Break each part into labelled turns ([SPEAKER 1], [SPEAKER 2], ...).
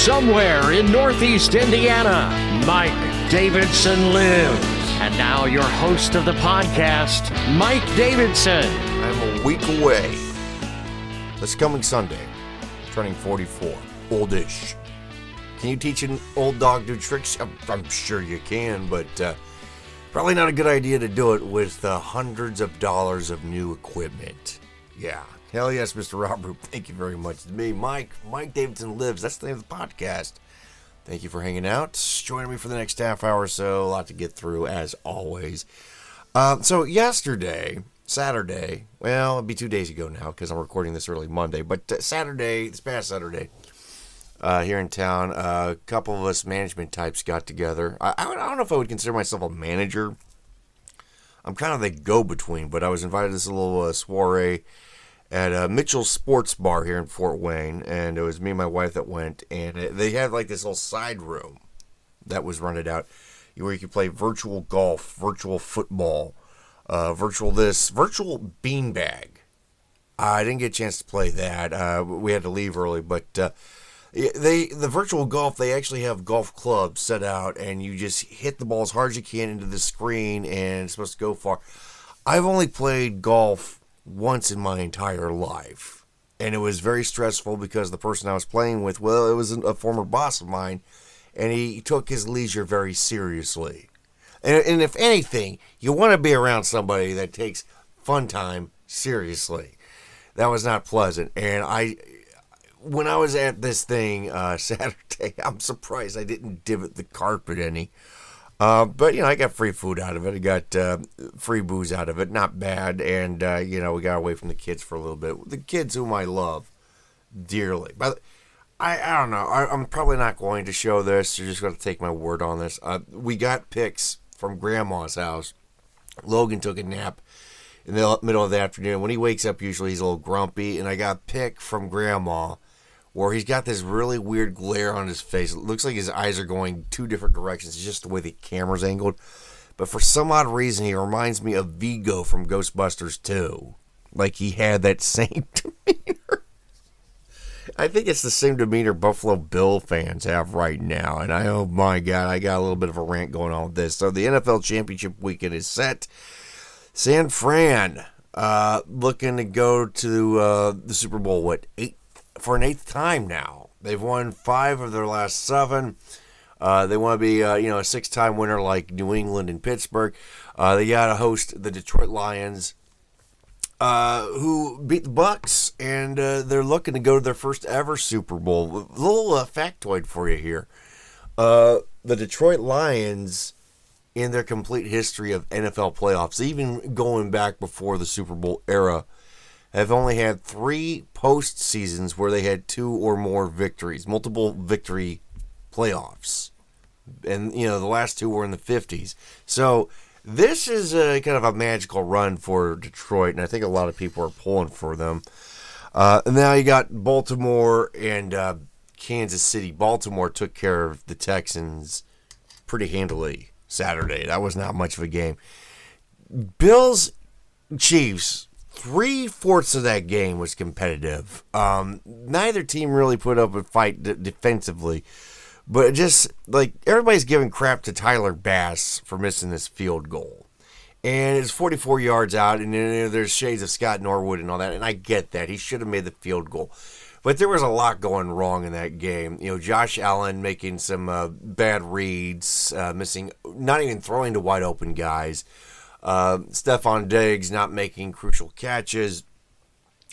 [SPEAKER 1] Somewhere in Northeast Indiana, Mike Davidson lives. And now, your host of the podcast, Mike Davidson.
[SPEAKER 2] I'm a week away. This coming Sunday, turning 44. Oldish. Can you teach an old dog new tricks? I'm, I'm sure you can, but uh, probably not a good idea to do it with uh, hundreds of dollars of new equipment. Yeah. Hell yes, Mr. Robert. Thank you very much. To me, Mike. Mike Davidson lives. That's the name of the podcast. Thank you for hanging out. Joining me for the next half hour or so. A lot to get through, as always. Uh, so, yesterday, Saturday, well, it'd be two days ago now because I'm recording this early Monday, but uh, Saturday, this past Saturday, uh, here in town, a couple of us management types got together. I, I don't know if I would consider myself a manager. I'm kind of the go between, but I was invited to this little uh, soiree at uh, Mitchell Sports Bar here in Fort Wayne, and it was me and my wife that went, and it, they had like this little side room that was rented out where you could play virtual golf, virtual football, uh, virtual this, virtual beanbag. I didn't get a chance to play that. Uh, we had to leave early, but uh, they the virtual golf they actually have golf clubs set out, and you just hit the ball as hard as you can into the screen, and it's supposed to go far. I've only played golf once in my entire life. And it was very stressful because the person I was playing with, well, it was a former boss of mine, and he took his leisure very seriously. And, and if anything, you want to be around somebody that takes fun time seriously. That was not pleasant. And I, when I was at this thing uh, Saturday, I'm surprised I didn't divot the carpet any. Uh, but you know, I got free food out of it. I got uh, free booze out of it. Not bad. And uh, you know, we got away from the kids for a little bit. The kids whom I love dearly. But I, I don't know. I, am probably not going to show this. You're just going to take my word on this. Uh, we got pics from Grandma's house. Logan took a nap in the middle of the afternoon. When he wakes up, usually he's a little grumpy. And I got pic from Grandma where he's got this really weird glare on his face. It looks like his eyes are going two different directions. It's just the way the camera's angled. But for some odd reason, he reminds me of Vigo from Ghostbusters 2. Like he had that same demeanor. I think it's the same demeanor Buffalo Bill fans have right now. And I, oh my God, I got a little bit of a rant going on with this. So the NFL championship weekend is set. San Fran uh, looking to go to uh, the Super Bowl, what, eight for an eighth time now. They've won five of their last seven. Uh, they want to be, uh, you know, a six-time winner like New England and Pittsburgh. Uh, they got to host the Detroit Lions, uh, who beat the Bucs, and uh, they're looking to go to their first ever Super Bowl. A little uh, factoid for you here: the Detroit Lions, in their complete history of NFL playoffs, even going back before the Super Bowl era, have only had three post seasons where they had two or more victories, multiple victory playoffs. And, you know, the last two were in the 50s. So this is a kind of a magical run for Detroit, and I think a lot of people are pulling for them. Uh, now you got Baltimore and uh, Kansas City. Baltimore took care of the Texans pretty handily Saturday. That was not much of a game. Bills, Chiefs, three fourths of that game was competitive. Um, neither team really put up a fight defensively, but just like everybody's giving crap to Tyler Bass for missing this field goal. And it's 44 yards out, and there's shades of Scott Norwood and all that. And I get that. He should have made the field goal. But there was a lot going wrong in that game. You know, Josh Allen making some uh, bad reads, uh, missing, not even throwing to wide open guys. Uh, Stefon Diggs not making crucial catches.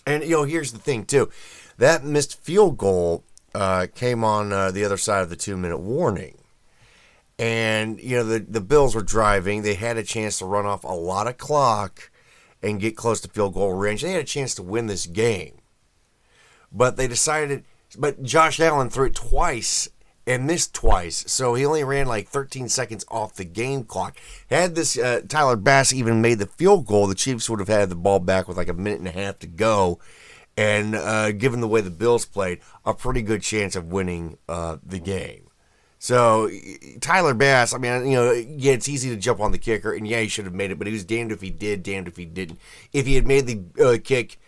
[SPEAKER 2] And, you know, here's the thing, too. That missed field goal uh, came on uh, the other side of the two minute warning. And, you know, the, the Bills were driving. They had a chance to run off a lot of clock and get close to field goal range. They had a chance to win this game. But they decided, but Josh Allen threw it twice and missed twice. So he only ran like 13 seconds off the game clock. Had this uh, Tyler Bass even made the field goal, the Chiefs would have had the ball back with like a minute and a half to go. And uh, given the way the Bills played, a pretty good chance of winning uh, the game. So Tyler Bass, I mean, you know, yeah, it's easy to jump on the kicker, and yeah, he should have made it, but he was damned if he did, damned if he didn't. If he had made the uh, kick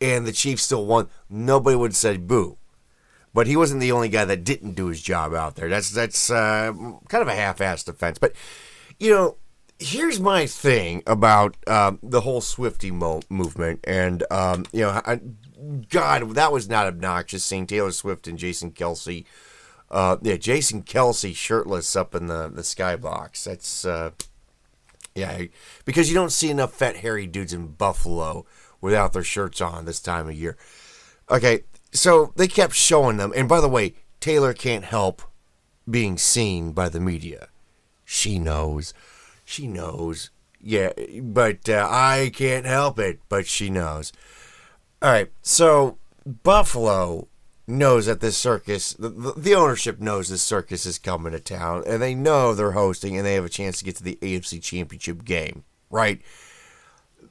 [SPEAKER 2] and the Chiefs still won, nobody would have said boo. But he wasn't the only guy that didn't do his job out there. That's that's uh, kind of a half-assed defense. But you know, here's my thing about um, the whole Swifty mo- movement, and um, you know, I, God, that was not obnoxious seeing Taylor Swift and Jason Kelce. Uh, yeah, Jason Kelce shirtless up in the the skybox. That's uh, yeah, because you don't see enough fat hairy dudes in Buffalo without their shirts on this time of year. Okay, so they kept showing them, and by the way, Taylor can't help being seen by the media. She knows. She knows. Yeah, but uh, I can't help it, but she knows. All right, so Buffalo knows that this circus, the, the ownership knows this circus is coming to town, and they know they're hosting, and they have a chance to get to the AFC Championship game, right?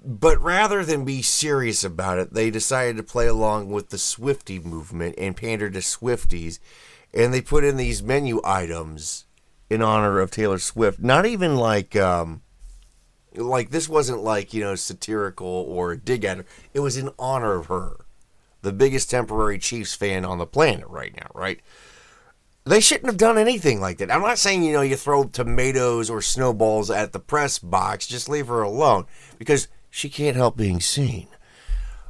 [SPEAKER 2] But rather than be serious about it, they decided to play along with the Swifty movement and pander to Swifties, and they put in these menu items in honor of Taylor Swift. Not even like, um, like this wasn't like you know satirical or dig at her. It was in honor of her the biggest temporary Chiefs fan on the planet right now, right? They shouldn't have done anything like that. I'm not saying, you know, you throw tomatoes or snowballs at the press box, just leave her alone because she can't help being seen.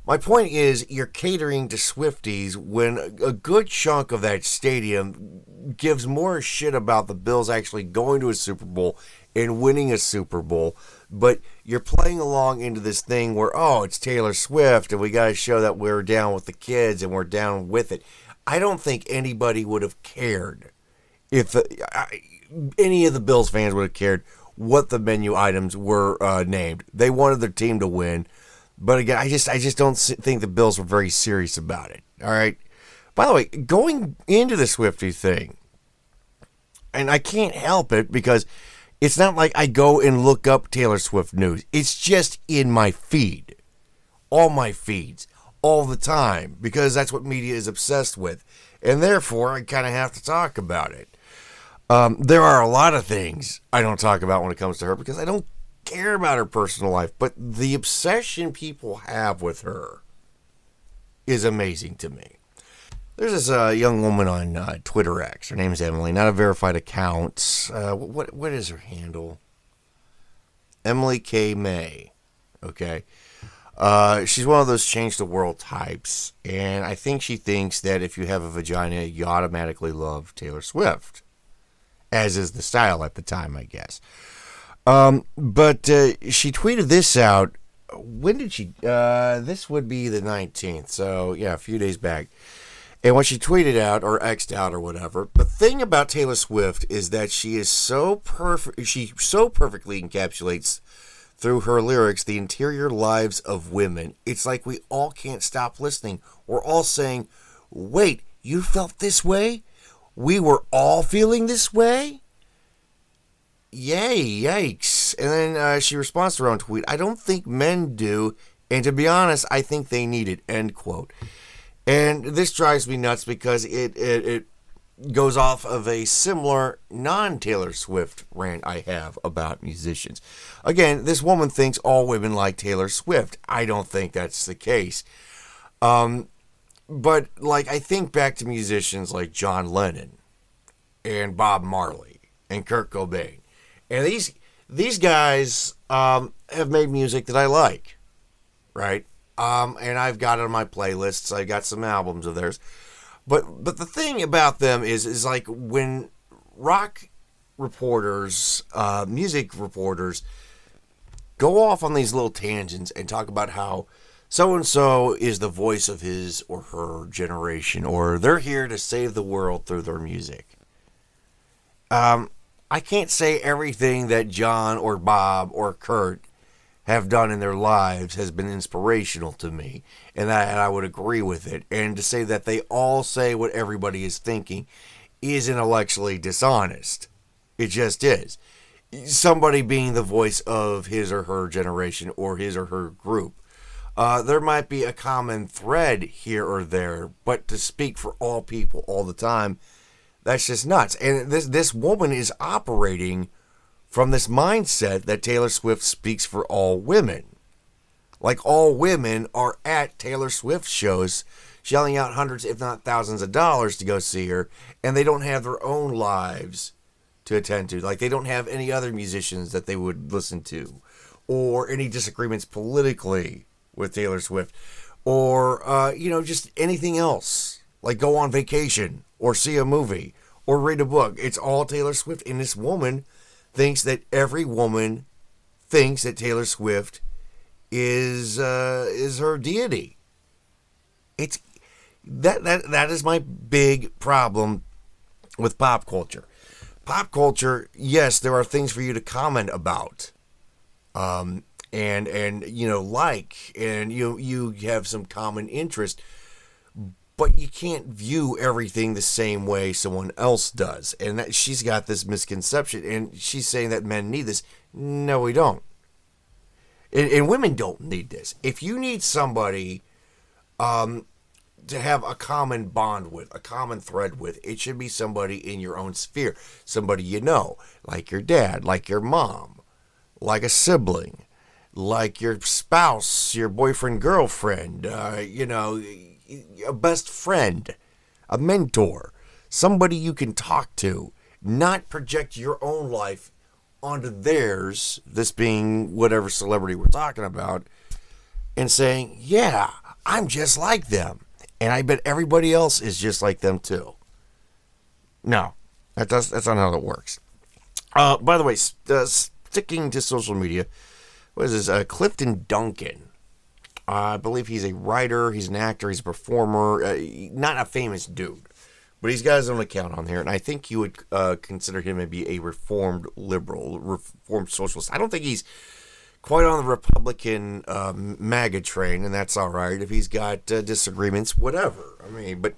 [SPEAKER 2] My point is, you're catering to Swifties when a good chunk of that stadium gives more shit about the Bills actually going to a Super Bowl and winning a Super Bowl but you're playing along into this thing where oh it's Taylor Swift and we got to show that we're down with the kids and we're down with it. I don't think anybody would have cared if I, any of the Bills fans would have cared what the menu items were uh, named. They wanted their team to win, but again, I just I just don't think the Bills were very serious about it. All right. By the way, going into the Swifty thing, and I can't help it because it's not like I go and look up Taylor Swift news. It's just in my feed. All my feeds. All the time. Because that's what media is obsessed with. And therefore, I kind of have to talk about it. Um, there are a lot of things I don't talk about when it comes to her because I don't care about her personal life. But the obsession people have with her is amazing to me. There's this uh, young woman on uh, Twitter X. Her name is Emily, not a verified account. Uh, what what is her handle? Emily K May. Okay. Uh, she's one of those change the world types, and I think she thinks that if you have a vagina, you automatically love Taylor Swift, as is the style at the time, I guess. Um, but uh, she tweeted this out. When did she? Uh, this would be the 19th, so yeah, a few days back. And when she tweeted out or X'd out or whatever, the thing about Taylor Swift is that she is so perfect. She so perfectly encapsulates through her lyrics the interior lives of women. It's like we all can't stop listening. We're all saying, "Wait, you felt this way? We were all feeling this way." Yay! Yikes! And then uh, she responds to her own tweet. I don't think men do, and to be honest, I think they need it. End quote. And this drives me nuts because it, it, it goes off of a similar non Taylor Swift rant I have about musicians. Again, this woman thinks all women like Taylor Swift. I don't think that's the case. Um, but like I think back to musicians like John Lennon and Bob Marley and Kurt Cobain, and these these guys um, have made music that I like, right? Um, and I've got it on my playlists. I got some albums of theirs. But but the thing about them is is like when rock reporters, uh, music reporters go off on these little tangents and talk about how so and so is the voice of his or her generation, or they're here to save the world through their music. Um, I can't say everything that John or Bob or Kurt have done in their lives has been inspirational to me, and that and I would agree with it. And to say that they all say what everybody is thinking is intellectually dishonest. It just is. Somebody being the voice of his or her generation or his or her group. Uh, there might be a common thread here or there, but to speak for all people all the time, that's just nuts. And this this woman is operating from this mindset that Taylor Swift speaks for all women. like all women are at Taylor Swift shows, shelling out hundreds, if not thousands, of dollars to go see her, and they don't have their own lives to attend to. Like they don't have any other musicians that they would listen to, or any disagreements politically with Taylor Swift, or uh, you know just anything else. Like go on vacation or see a movie or read a book. It's all Taylor Swift, and this woman thinks that every woman thinks that Taylor Swift is uh, is her deity. It's that that that is my big problem with pop culture. Pop culture, yes, there are things for you to comment about, um, and and you know like, and you you have some common interest, but you can't view everything the same way someone else does. And that, she's got this misconception, and she's saying that men need this. No, we don't. And, and women don't need this. If you need somebody um, to have a common bond with, a common thread with, it should be somebody in your own sphere, somebody you know, like your dad, like your mom, like a sibling, like your spouse, your boyfriend, girlfriend, uh, you know, a best friend, a mentor, somebody you can talk to, not project your own life onto theirs, this being whatever celebrity we're talking about, and saying, yeah, I'm just like them. And I bet everybody else is just like them too. No, that does, that's not how that works. Uh, by the way, uh, sticking to social media, what is this? Uh, Clifton Duncan uh, I believe he's a writer, he's an actor, he's a performer, uh, not a famous dude, but he's got his own account on here, and I think you would uh, consider him to be a reformed liberal, reformed socialist. I don't think he's quite on the Republican um, MAGA train, and that's all right if he's got uh, disagreements, whatever. I mean, but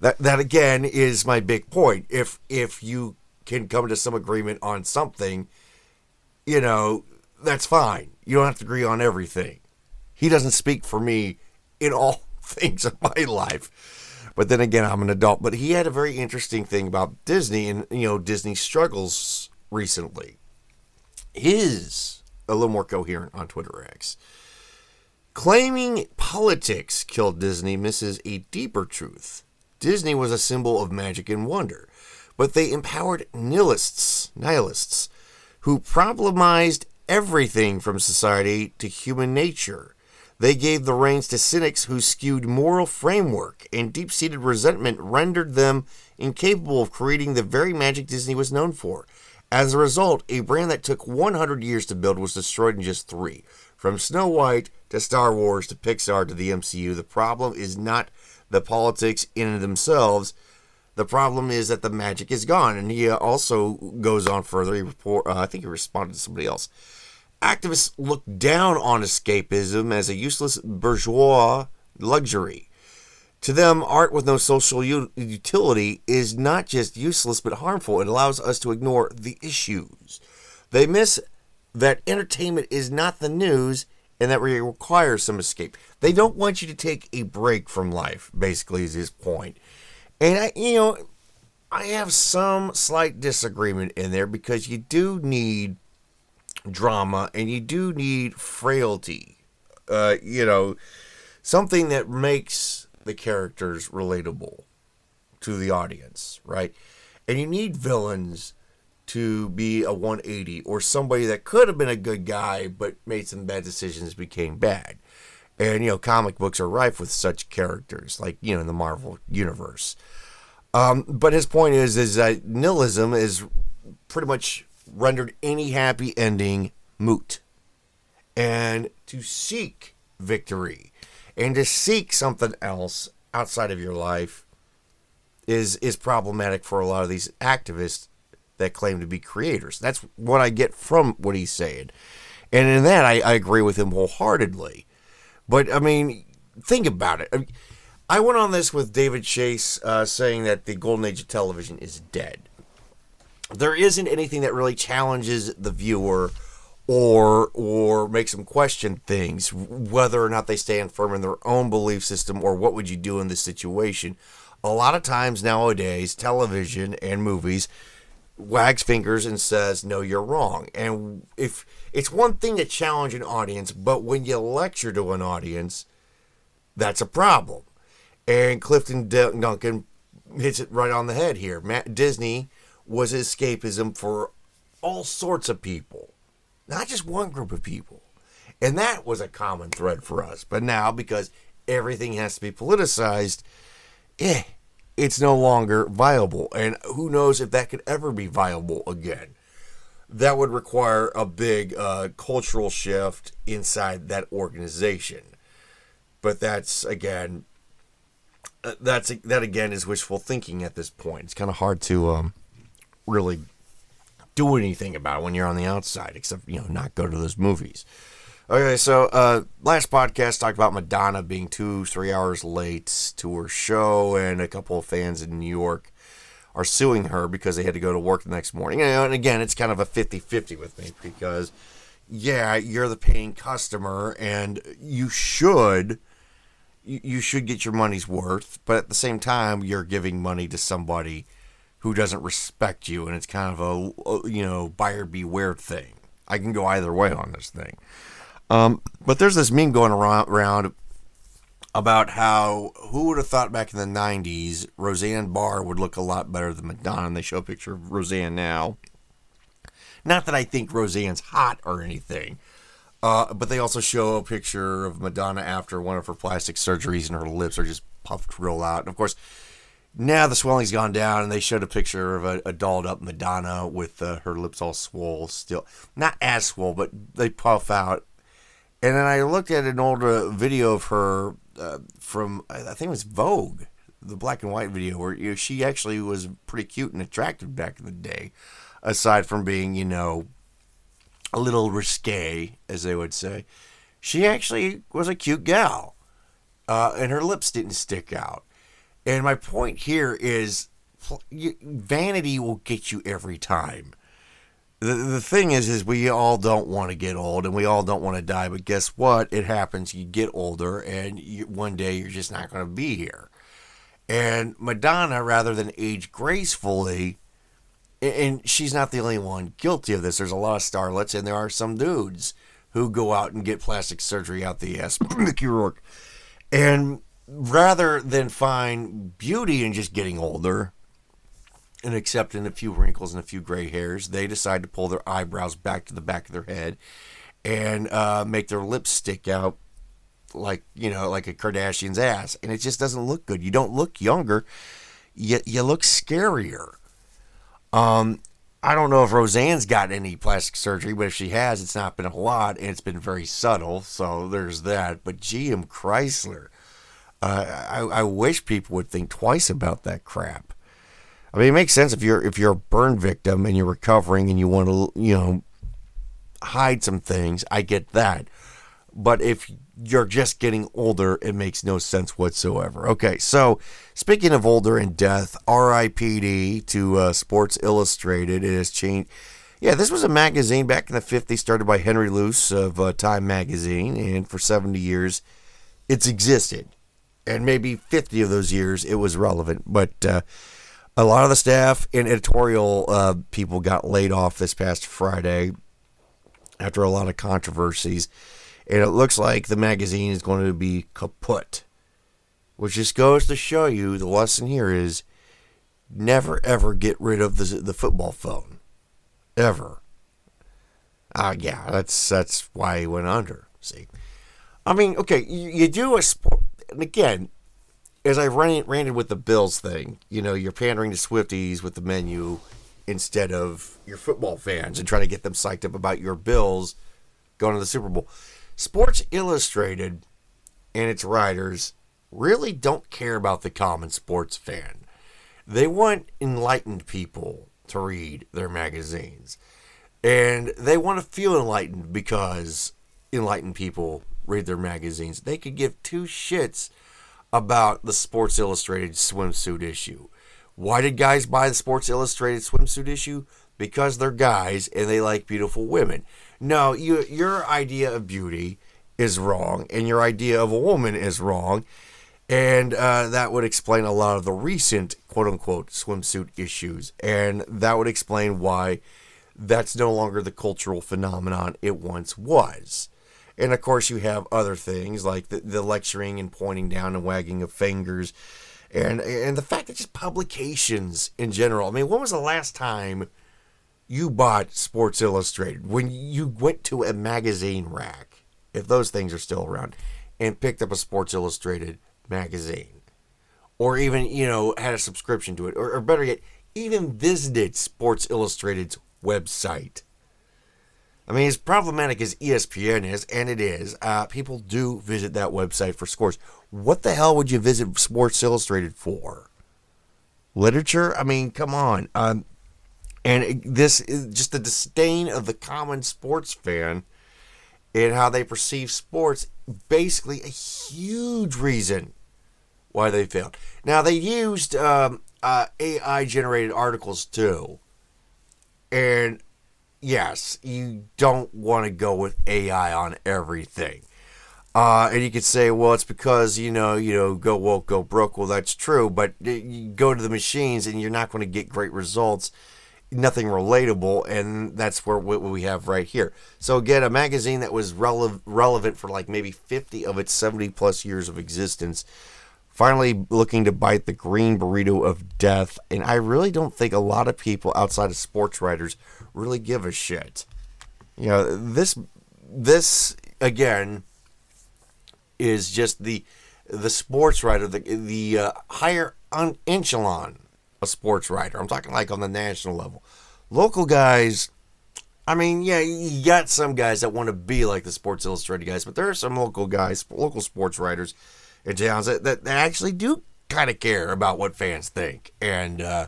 [SPEAKER 2] that that again is my big point. If if you can come to some agreement on something, you know, that's fine. You don't have to agree on everything. He doesn't speak for me in all things of my life. But then again, I'm an adult. But he had a very interesting thing about Disney and, you know, Disney struggles recently. His a little more coherent on Twitter X. Claiming politics killed Disney misses a deeper truth. Disney was a symbol of magic and wonder, but they empowered nihilists, nihilists who problematized everything from society to human nature. They gave the reins to cynics whose skewed moral framework and deep seated resentment rendered them incapable of creating the very magic Disney was known for. As a result, a brand that took 100 years to build was destroyed in just three. From Snow White to Star Wars to Pixar to the MCU, the problem is not the politics in and themselves. The problem is that the magic is gone. And he also goes on further. He report, uh, I think he responded to somebody else. Activists look down on escapism as a useless bourgeois luxury. To them, art with no social u- utility is not just useless but harmful. It allows us to ignore the issues. They miss that entertainment is not the news and that we require some escape. They don't want you to take a break from life, basically, is his point. And I, you know, I have some slight disagreement in there because you do need drama and you do need frailty. Uh, you know, something that makes the characters relatable to the audience, right? And you need villains to be a 180 or somebody that could have been a good guy but made some bad decisions became bad. And you know, comic books are rife with such characters, like you know, in the Marvel universe. Um, but his point is, is that nihilism is pretty much rendered any happy ending moot. And to seek victory and to seek something else outside of your life is is problematic for a lot of these activists that claim to be creators. That's what I get from what he's saying. And in that, I, I agree with him wholeheartedly. But, I mean, think about it. I, mean, I went on this with David Chase uh, saying that the golden age of television is dead there isn't anything that really challenges the viewer or or makes them question things whether or not they stand firm in their own belief system or what would you do in this situation a lot of times nowadays television and movies wags fingers and says, "No, you're wrong." And if it's one thing to challenge an audience, but when you lecture to an audience, that's a problem. And Clifton Duncan hits it right on the head here. Matt Disney was escapism for all sorts of people, not just one group of people. And that was a common thread for us. But now, because everything has to be politicized, eh, it's no longer viable. And who knows if that could ever be viable again. That would require a big uh, cultural shift inside that organization. But that's, again, uh, that's that again is wishful thinking at this point. It's kind of hard to um, really do anything about when you're on the outside, except you know not go to those movies. Okay, so uh, last podcast talked about Madonna being two, three hours late to her show, and a couple of fans in New York are suing her because they had to go to work the next morning. And again, it's kind of a 50 50 with me because, yeah, you're the paying customer, and you should. You should get your money's worth, but at the same time, you're giving money to somebody who doesn't respect you, and it's kind of a you know buyer beware thing. I can go either way on this thing. Um, but there's this meme going around, about how who would have thought back in the 90s Roseanne Barr would look a lot better than Madonna. And they show a picture of Roseanne now. Not that I think Roseanne's hot or anything, uh, but they also show a picture of Madonna after one of her plastic surgeries and her lips are just puffed real out. And of course, now the swelling's gone down and they showed a picture of a, a dolled up Madonna with uh, her lips all swole still. Not as swole, but they puff out and then I looked at an older video of her uh, from I think it was Vogue, the black and white video where you know, she actually was pretty cute and attractive back in the day, aside from being you know a little risque, as they would say. She actually was a cute gal, uh, and her lips didn't stick out. And my point here is, vanity will get you every time the, the thing is is we all don't want to get old and we all don't want to die but guess what? It happens. You get older and you, one day you're just not going to be here. And madonna rather than age gracefully and she's not the only one guilty of this. There's a lot of starlets and there are some dudes who go out and get plastic surgery out the ass Mickey Rourke and rather than find beauty in just getting older and except in a few wrinkles and a few gray hairs, they decide to pull their eyebrows back to the back of their head and uh, make their lips stick out like you know like a Kardashian's ass, and it just doesn't look good. You don't look younger, you you look scarier. Um, I don't know if Roseanne's got any plastic surgery, but if she has, it's not been a lot, and it's been very subtle. So there's that. But GM Chrysler, uh, I, I wish people would think twice about that crap. I mean, it makes sense if you're if you're a burn victim and you're recovering and you want to, you know, hide some things. I get that, but if you're just getting older, it makes no sense whatsoever. Okay, so speaking of older and death, R.I.P.D. to uh, Sports Illustrated. It has changed. Yeah, this was a magazine back in the 50s, started by Henry Luce of uh, Time Magazine, and for 70 years, it's existed. And maybe 50 of those years, it was relevant. But uh, a lot of the staff and editorial uh, people got laid off this past Friday after a lot of controversies. And it looks like the magazine is going to be kaput. Which just goes to show you the lesson here is never ever get rid of the, the football phone. Ever. Uh, yeah, that's that's why he went under. See, I mean, okay, you, you do a sport, and again, as I ran ranted with the Bills thing, you know, you're pandering to Swifties with the menu instead of your football fans and trying to get them psyched up about your Bills going to the Super Bowl. Sports Illustrated and its writers really don't care about the common sports fan. They want enlightened people to read their magazines. And they want to feel enlightened because enlightened people read their magazines. They could give two shits about the Sports Illustrated swimsuit issue. Why did guys buy the Sports Illustrated swimsuit issue? Because they're guys and they like beautiful women. No, you, your idea of beauty is wrong, and your idea of a woman is wrong. And uh, that would explain a lot of the recent quote unquote swimsuit issues. And that would explain why that's no longer the cultural phenomenon it once was. And of course, you have other things like the, the lecturing and pointing down and wagging of fingers. And, and the fact that just publications in general. I mean, when was the last time you bought Sports Illustrated? When you went to a magazine rack, if those things are still around, and picked up a Sports Illustrated magazine, or even you know had a subscription to it, or, or better yet, even visited Sports Illustrated's website. I mean, as problematic as ESPN is, and it is, uh, people do visit that website for scores. What the hell would you visit Sports Illustrated for? Literature? I mean, come on. Um, and this is just the disdain of the common sports fan and how they perceive sports basically a huge reason why they failed. Now they used um, uh, AI generated articles too, and yes, you don't want to go with AI on everything. Uh, and you could say, well, it's because you know, you know, go woke, go broke. Well, that's true, but you go to the machines and you're not going to get great results nothing relatable, and that's where what we have right here. So again, a magazine that was rele- relevant for like maybe 50 of its 70 plus years of existence, finally looking to bite the green burrito of death, and I really don't think a lot of people outside of sports writers really give a shit. You know, this this again is just the the sports writer, the the uh, higher un- echelon a sports writer. I'm talking like on the national level. Local guys, I mean, yeah, you got some guys that want to be like the Sports Illustrated guys, but there are some local guys, local sports writers in towns that, that, that actually do kind of care about what fans think. And uh,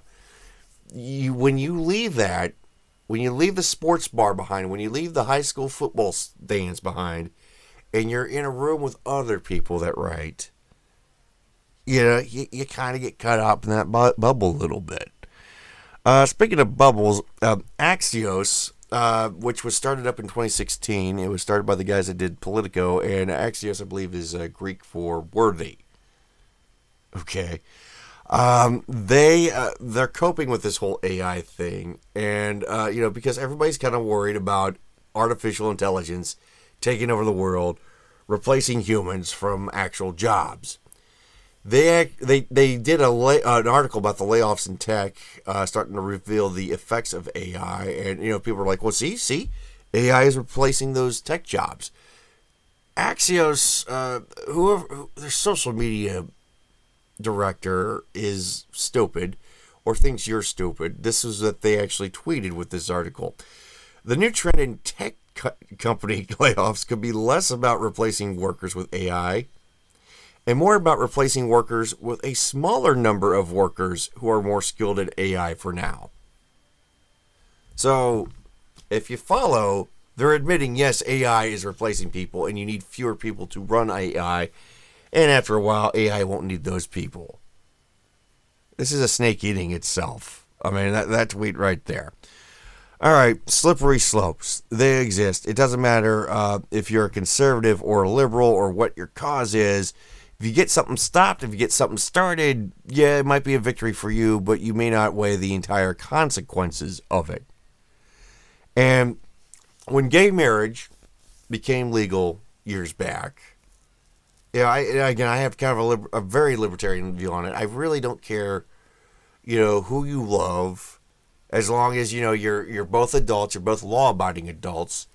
[SPEAKER 2] you, when you leave that, when you leave the sports bar behind, when you leave the high school football stands behind, and you're in a room with other people that write, you know, you, you kind of get cut up in that bu- bubble a little bit. Uh, speaking of bubbles, uh, Axios, uh, which was started up in 2016, it was started by the guys that did Politico, and Axios, I believe, is uh, Greek for worthy. Okay. Um, they uh, they're coping with this whole AI thing, and uh, you know because everybody's kind of worried about artificial intelligence taking over the world, replacing humans from actual jobs they they they did a lay, uh, an article about the layoffs in tech, uh, starting to reveal the effects of AI, and you know people are like, well, see, see, AI is replacing those tech jobs. Axios, uh, whoever their social media director is stupid, or thinks you're stupid. This is what they actually tweeted with this article. The new trend in tech co- company layoffs could be less about replacing workers with AI and more about replacing workers with a smaller number of workers who are more skilled at AI for now. So, if you follow, they're admitting yes, AI is replacing people and you need fewer people to run AI, and after a while, AI won't need those people. This is a snake eating itself. I mean, that, that tweet right there. All right, slippery slopes. They exist. It doesn't matter uh, if you're a conservative or a liberal or what your cause is if you get something stopped, if you get something started, yeah, it might be a victory for you, but you may not weigh the entire consequences of it. And when gay marriage became legal years back, yeah, I, again, I have kind of a, liber- a very libertarian view on it. I really don't care, you know, who you love, as long as you know you're you're both adults, you're both law-abiding adults,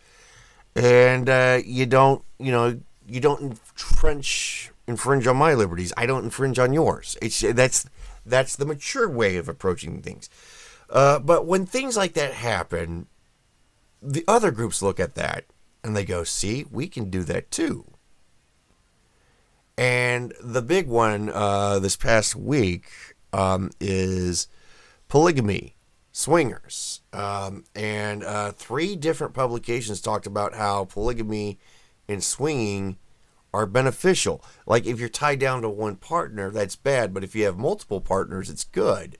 [SPEAKER 2] and uh, you don't, you know, you don't entrench infringe on my liberties. I don't infringe on yours. It's that's that's the mature way of approaching things. Uh, but when things like that happen, the other groups look at that and they go, "See, we can do that too." And the big one uh, this past week um, is polygamy, swingers, um, and uh, three different publications talked about how polygamy and swinging are beneficial. Like if you're tied down to one partner, that's bad, but if you have multiple partners, it's good.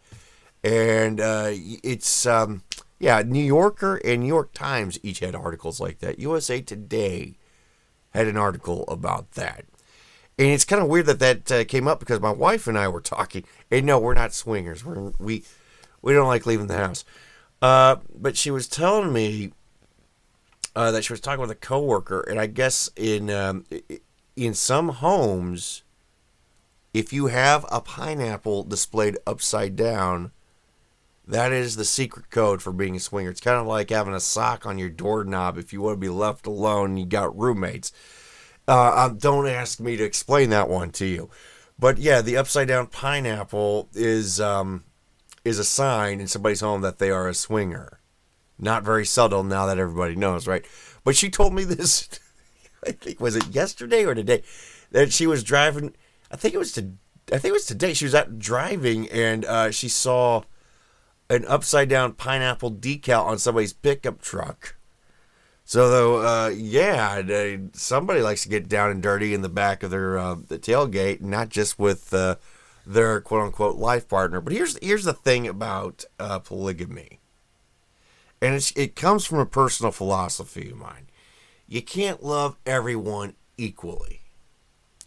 [SPEAKER 2] And uh, it's, um, yeah, New Yorker and New York Times each had articles like that. USA Today had an article about that. And it's kind of weird that that uh, came up because my wife and I were talking. And no, we're not swingers. We're, we we don't like leaving the house. Uh, but she was telling me uh, that she was talking with a coworker, and I guess in um, in some homes, if you have a pineapple displayed upside down, that is the secret code for being a swinger. It's kind of like having a sock on your doorknob if you want to be left alone you got roommates. Uh, um, don't ask me to explain that one to you. But yeah, the upside down pineapple is um, is a sign in somebody's home that they are a swinger. Not very subtle now that everybody knows, right? But she told me this. I think was it yesterday or today that she was driving. I think it was to. I think it was today. She was out driving and uh, she saw an upside down pineapple decal on somebody's pickup truck. So though, uh, yeah, they, somebody likes to get down and dirty in the back of their uh, the tailgate, not just with uh, their quote unquote life partner. But here's here's the thing about uh, polygamy, and it comes from a personal philosophy of mine. You can't love everyone equally.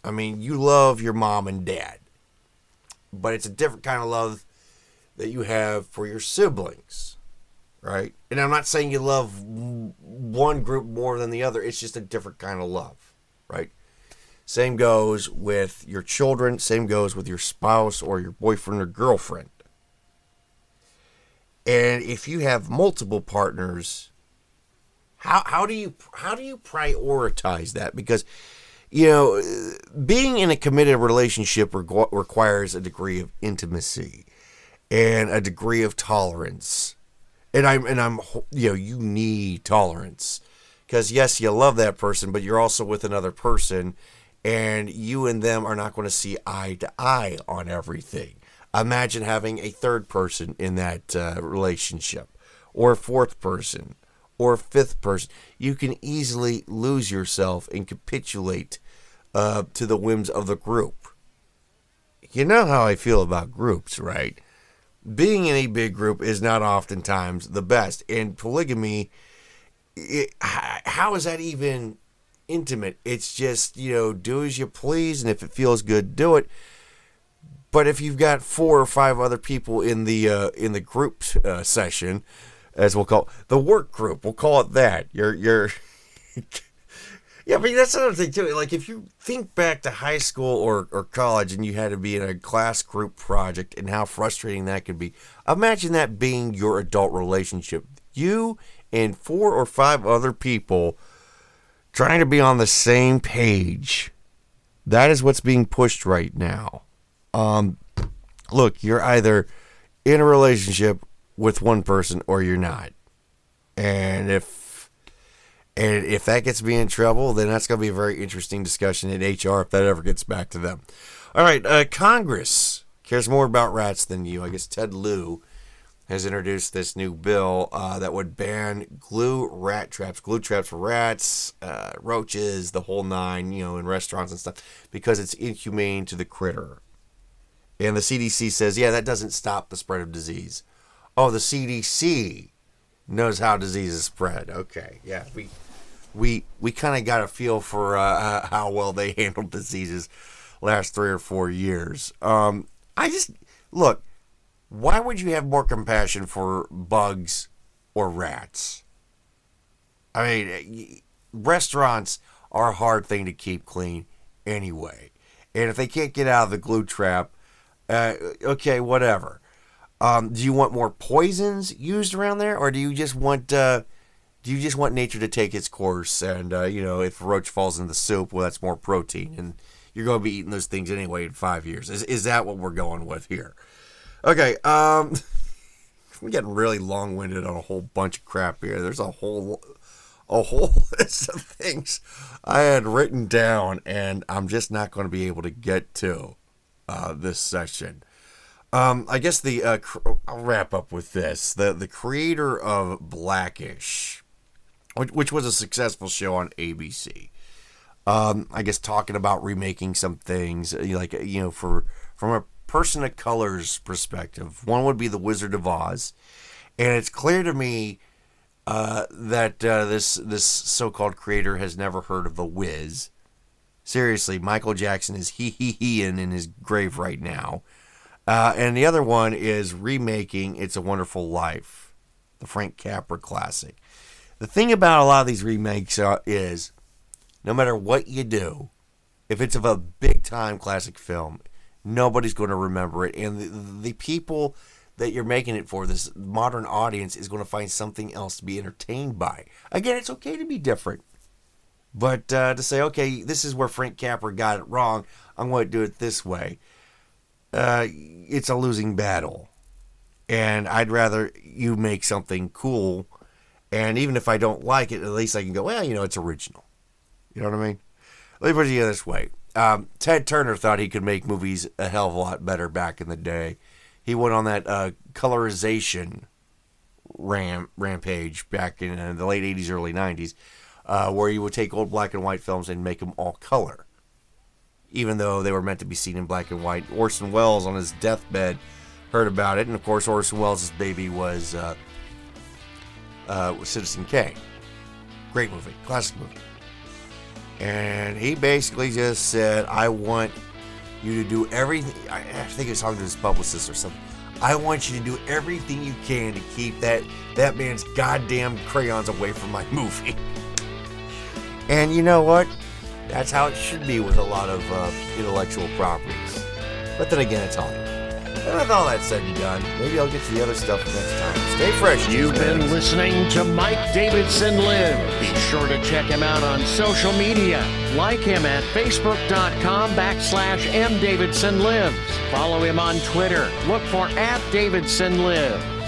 [SPEAKER 2] I mean, you love your mom and dad, but it's a different kind of love that you have for your siblings, right? And I'm not saying you love one group more than the other, it's just a different kind of love, right? Same goes with your children, same goes with your spouse or your boyfriend or girlfriend. And if you have multiple partners, how, how do you how do you prioritize that? Because you know, being in a committed relationship requires a degree of intimacy and a degree of tolerance. And I'm and I'm you know you need tolerance because yes you love that person but you're also with another person and you and them are not going to see eye to eye on everything. Imagine having a third person in that uh, relationship or a fourth person or a fifth person. You can easily lose yourself and capitulate uh, to the whims of the group. You know how I feel about groups, right? Being in a big group is not oftentimes the best. And polygamy, it, how is that even intimate? It's just, you know, do as you please, and if it feels good, do it. But if you've got four or five other people in the uh, in the group uh, session, as we'll call it, the work group, we'll call it that. You're you're Yeah, but that's another thing too. Like if you think back to high school or, or college and you had to be in a class group project and how frustrating that could be. Imagine that being your adult relationship. You and four or five other people trying to be on the same page. That is what's being pushed right now. Um, look, you're either in a relationship with one person or you're not. And if and if that gets me in trouble, then that's going to be a very interesting discussion in HR if that ever gets back to them. All right, uh, Congress cares more about rats than you. I guess Ted Lieu has introduced this new bill uh, that would ban glue rat traps, glue traps for rats, uh, roaches, the whole nine, you know, in restaurants and stuff, because it's inhumane to the critter. And the CDC says, yeah, that doesn't stop the spread of disease. Oh, the CDC knows how diseases spread. Okay, yeah, we we we kind of got a feel for uh, how well they handled diseases last three or four years. Um, I just look. Why would you have more compassion for bugs or rats? I mean, restaurants are a hard thing to keep clean anyway, and if they can't get out of the glue trap, uh, okay, whatever. Um, do you want more poisons used around there, or do you just want uh, you just want nature to take its course? And uh, you know, if roach falls in the soup, well, that's more protein, and you're going to be eating those things anyway in five years. Is is that what we're going with here? Okay, um, we're getting really long winded on a whole bunch of crap here. There's a whole a whole list of things I had written down, and I'm just not going to be able to get to uh, this session. Um, I guess the uh, cr- I'll wrap up with this. The the creator of Blackish which, which was a successful show on ABC. Um, I guess talking about remaking some things, uh, like you know, for from a person of color's perspective, one would be the Wizard of Oz, and it's clear to me uh, that uh, this this so-called creator has never heard of the Wiz. Seriously, Michael Jackson is he he he in in his grave right now. Uh, and the other one is remaking It's a Wonderful Life, the Frank Capra classic. The thing about a lot of these remakes uh, is no matter what you do, if it's of a big time classic film, nobody's going to remember it. And the, the people that you're making it for, this modern audience, is going to find something else to be entertained by. Again, it's okay to be different. But uh, to say, okay, this is where Frank Capra got it wrong, I'm going to do it this way uh, it's a losing battle. And I'd rather you make something cool. And even if I don't like it, at least I can go, well, you know, it's original. You know what I mean? Let me put it you this way. Um, Ted Turner thought he could make movies a hell of a lot better back in the day. He went on that uh, colorization ram rampage back in uh, the late 80s, early 90s, uh, where he would take old black and white films and make them all color even though they were meant to be seen in black and white. Orson Welles on his deathbed heard about it, and of course, Orson Welles' baby was uh, uh, Citizen Kane. Great movie, classic movie. And he basically just said, I want you to do everything. I think he was talking to his publicist or something. I want you to do everything you can to keep that that man's goddamn crayons away from my movie. And you know what? That's how it should be with a lot of uh, intellectual properties. But then again, it's Hollywood. And with all that said and done, maybe I'll get to the other stuff next time. Stay fresh.
[SPEAKER 1] You've been listening to Mike Davidson Live. Be sure to check him out on social media. Like him at facebook.com backslash mdavidsonlives. Follow him on Twitter. Look for at Davidson Live.